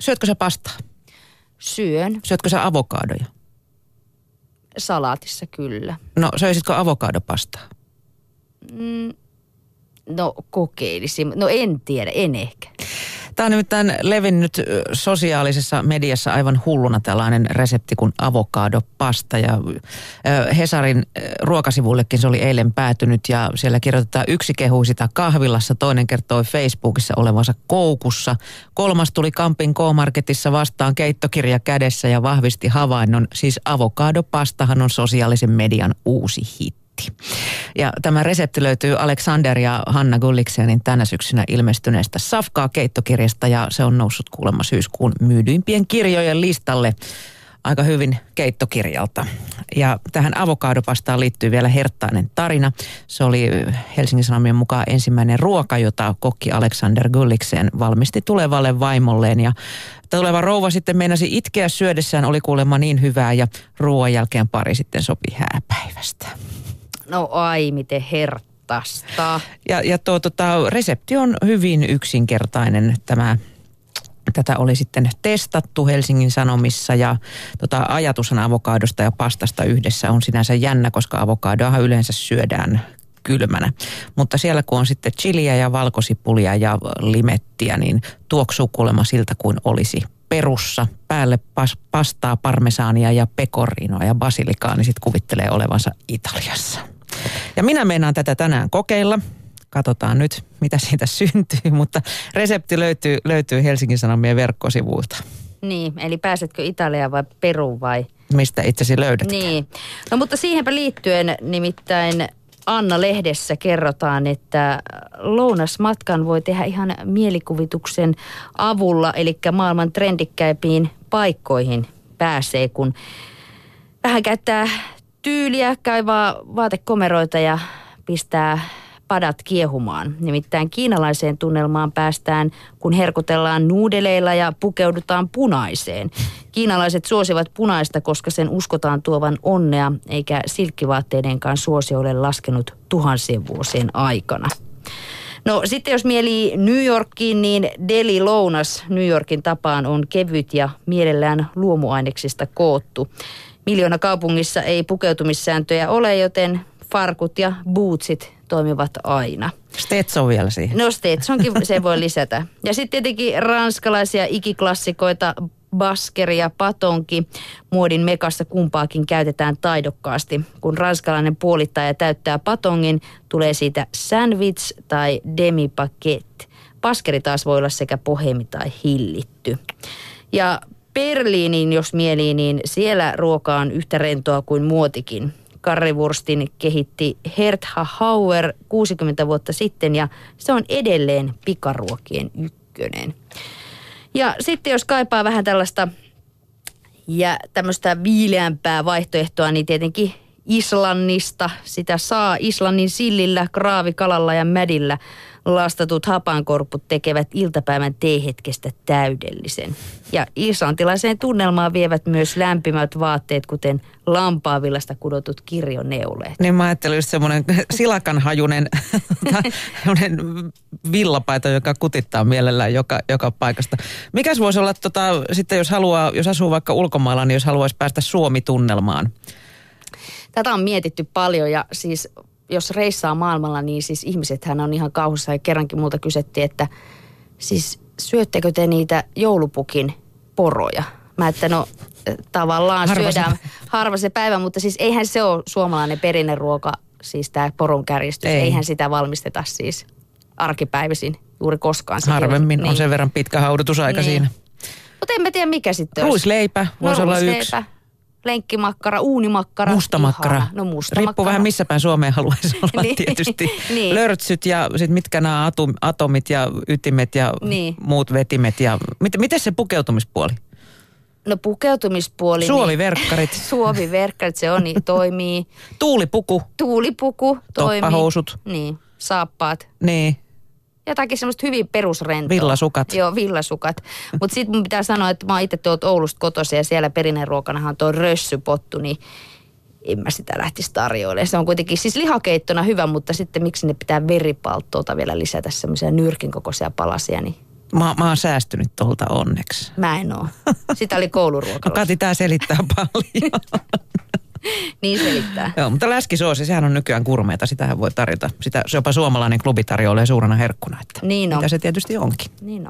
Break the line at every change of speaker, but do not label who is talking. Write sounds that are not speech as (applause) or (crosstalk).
Syötkö sä pastaa?
Syön
Syötkö sä avokaadoja?
salaatissa kyllä.
No söisitkö avokaadopastaa?
No kokeilisin. No en tiedä, en ehkä.
Tämä on nimittäin levinnyt sosiaalisessa mediassa aivan hulluna tällainen resepti kuin avokadopasta. Ja Hesarin ruokasivullekin se oli eilen päätynyt ja siellä kirjoitetaan yksi kehui sitä kahvilassa, toinen kertoi Facebookissa olevansa koukussa. Kolmas tuli Kampin K-Marketissa vastaan keittokirja kädessä ja vahvisti havainnon. Siis avokadopastahan on sosiaalisen median uusi hitti. Ja tämä resepti löytyy Alexander ja Hanna Gulliksenin tänä syksynä ilmestyneestä Safkaa keittokirjasta ja se on noussut kuulemma syyskuun myydyimpien kirjojen listalle aika hyvin keittokirjalta. Ja tähän avokadopastaan liittyy vielä herttainen tarina. Se oli Helsingin Sanomien mukaan ensimmäinen ruoka, jota kokki Alexander Gulliksen valmisti tulevalle vaimolleen. Ja tuleva rouva sitten meinasi itkeä syödessään, oli kuulemma niin hyvää ja ruoan jälkeen pari sitten sopi hääpäivästä.
No ai, miten herttasta.
Ja, ja tuo tota, resepti on hyvin yksinkertainen. Tämä, tätä oli sitten testattu Helsingin Sanomissa ja tota, ajatushan avokaadosta ja pastasta yhdessä on sinänsä jännä, koska avokadoahan yleensä syödään kylmänä. Mutta siellä kun on sitten chiliä ja valkosipulia ja limettiä, niin tuoksuu kuulemma siltä kuin olisi perussa. Päälle pas, pastaa, parmesaania ja pecorinoa ja basilikaa, niin sitten kuvittelee olevansa Italiassa. Ja minä meinaan tätä tänään kokeilla. Katsotaan nyt, mitä siitä syntyy, (laughs) mutta resepti löytyy, löytyy Helsingin Sanomien verkkosivuilta.
Niin, eli pääsetkö Italiaan vai Peruun vai?
Mistä itsesi löydät?
Niin. No mutta siihenpä liittyen nimittäin Anna-lehdessä kerrotaan, että lounasmatkan voi tehdä ihan mielikuvituksen avulla, eli maailman trendikkäimpiin paikkoihin pääsee, kun vähän käyttää tyyliä, kaivaa vaatekomeroita ja pistää padat kiehumaan. Nimittäin kiinalaiseen tunnelmaan päästään, kun herkutellaan nuudeleilla ja pukeudutaan punaiseen. Kiinalaiset suosivat punaista, koska sen uskotaan tuovan onnea, eikä silkkivaatteidenkaan suosio ole laskenut tuhansien vuosien aikana. No sitten jos mieli New Yorkiin, niin Deli Lounas New Yorkin tapaan on kevyt ja mielellään luomuaineksista koottu. Miljoona kaupungissa ei pukeutumissääntöjä ole, joten farkut ja bootsit toimivat aina.
Stetson vielä siihen.
No Stetsonkin se voi lisätä. Ja sitten tietenkin ranskalaisia ikiklassikoita, baskeri ja patonki. Muodin mekassa kumpaakin käytetään taidokkaasti. Kun ranskalainen puolittaja täyttää patongin, tulee siitä sandwich tai demi-paket. Baskeri taas voi olla sekä pohemi tai hillitty. Ja Berliinin, jos mieli, niin siellä ruoka on yhtä rentoa kuin muotikin. Karrivurstin kehitti Hertha Hauer 60 vuotta sitten ja se on edelleen pikaruokien ykkönen. Ja sitten jos kaipaa vähän tällaista ja tämmöistä viileämpää vaihtoehtoa, niin tietenkin Islannista. Sitä saa Islannin sillillä, kraavikalalla ja mädillä. Lastatut hapankorput tekevät iltapäivän teehetkestä täydellisen. Ja islantilaiseen tunnelmaan vievät myös lämpimät vaatteet, kuten lampaavillasta kudotut kirjoneuleet.
Niin mä ajattelin just semmoinen silakanhajunen (laughs) villapaita, joka kutittaa mielellään joka, joka paikasta. Mikäs voisi olla, tota, sitten jos haluaa, jos asuu vaikka ulkomailla, niin jos haluaisi päästä Suomi-tunnelmaan?
Tätä on mietitty paljon ja siis jos reissaa maailmalla, niin siis ihmisethän on ihan kauhussa. Ja kerrankin multa kysyttiin, että siis syöttekö te niitä joulupukin poroja? Mä että no tavallaan
Harva se-
syödään harva se päivä, mutta siis eihän se ole suomalainen perinneruoka, siis tämä poron kärjistys.
Ei.
Eihän sitä valmisteta siis arkipäivisin juuri koskaan. Se
Harvemmin on
niin.
sen verran pitkä haudutusaika
Niin.
siinä.
Mutta en mä tiedä mikä sitten olisi.
Ruisleipä voisi olla yksi.
Lenkkimakkara, uunimakkara.
Mustamakkara.
ihana. No musta
Riippuu
makkara.
vähän missä päin Suomeen haluaisi (laughs) olla
Niin.
tietysti. (laughs)
Niin.
Lörtsyt ja sit mitkä nämä atom, atomit ja ytimet ja
Niin.
muut vetimet. Ja, mit, miten se pukeutumispuoli?
No pukeutumispuoli.
Suoviverkkarit,
Niin, (laughs) suoviverkkarit, se on, niin toimii.
tuulipuku,
Tuulipuku toimii.
toppahousut,
Niin, saappaat.
niin,
Jotakin semmoista hyvin perusrentoa.
Villasukat.
Joo, villasukat. Mutta sitten mun pitää sanoa, että mä oon itse tuolta Oulusta kotoisin ja siellä perinneruokanahan on tuo rössypottu, niin en mä sitä lähtisi tarjoilemaan. Se on kuitenkin siis lihakeittona hyvä, mutta sitten miksi ne pitää veripalttoota vielä lisätä semmoisia nyrkin kokoisia palasia, niin
Mä, mä oon säästynyt tuolta onneksi.
Mä en oo. Sitä oli kouluruokalla.
No Kati, tää selittää (laughs) paljon. (laughs)
Niin selittää.
Joo, mutta läskisoosi, sehän on nykyään kurmeita. Sitähän voi tarjota. Sitä jopa suomalainen klubi tarjoilee suurena herkkuna. Että
Niin on.
Mitä se tietysti onkin.
Niin on.